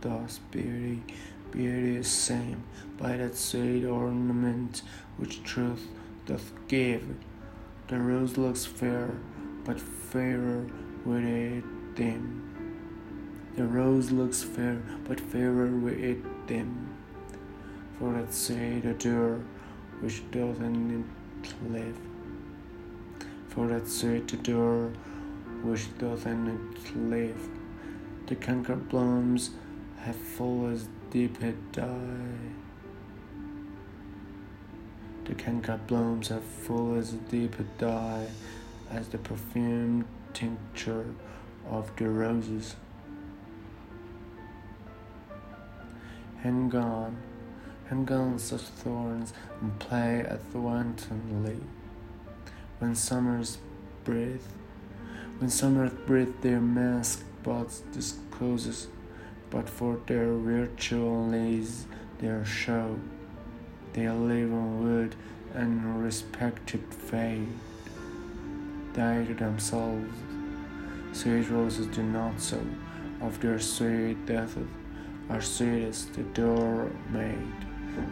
doth beauty, beauty is same by that sweet ornament which truth doth give. The rose looks fair, but fairer with it dim. The rose looks fair, but fairer with it dim. For that sweet odor which doth in it live. For that sweet odor which doth in it live. The canker blooms have full as deep it die. The canker blooms have full as deep it die as the perfumed tincture of the roses. And gone, and gone such thorns and play at wantonly. When summer's breath, when summer breath their mask buds discloses, but for their virtual lays their show. They live on wood and respected fate, to themselves. Sweet roses do not so, of their sweet death are sweetest the door made.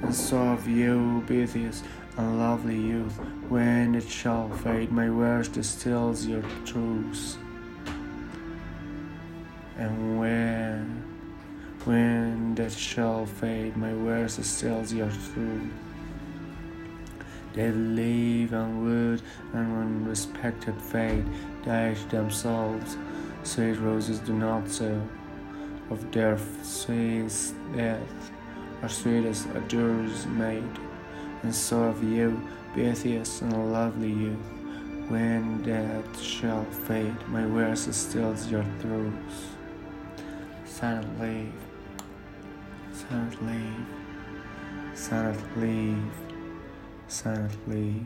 And so of you, beauteous, and lovely youth, when it shall fade, my verse distills your truths. And when, when that shall fade, my verse distills your truth. They live on wood and when respected fade, die themselves. Sweet roses do not so, of their sweet death are sweetest adores made. And so of you, beauteous and lovely youth, when that shall fade, my verse stills your throats. Silent leave, silent leave, silent leave, silent leave.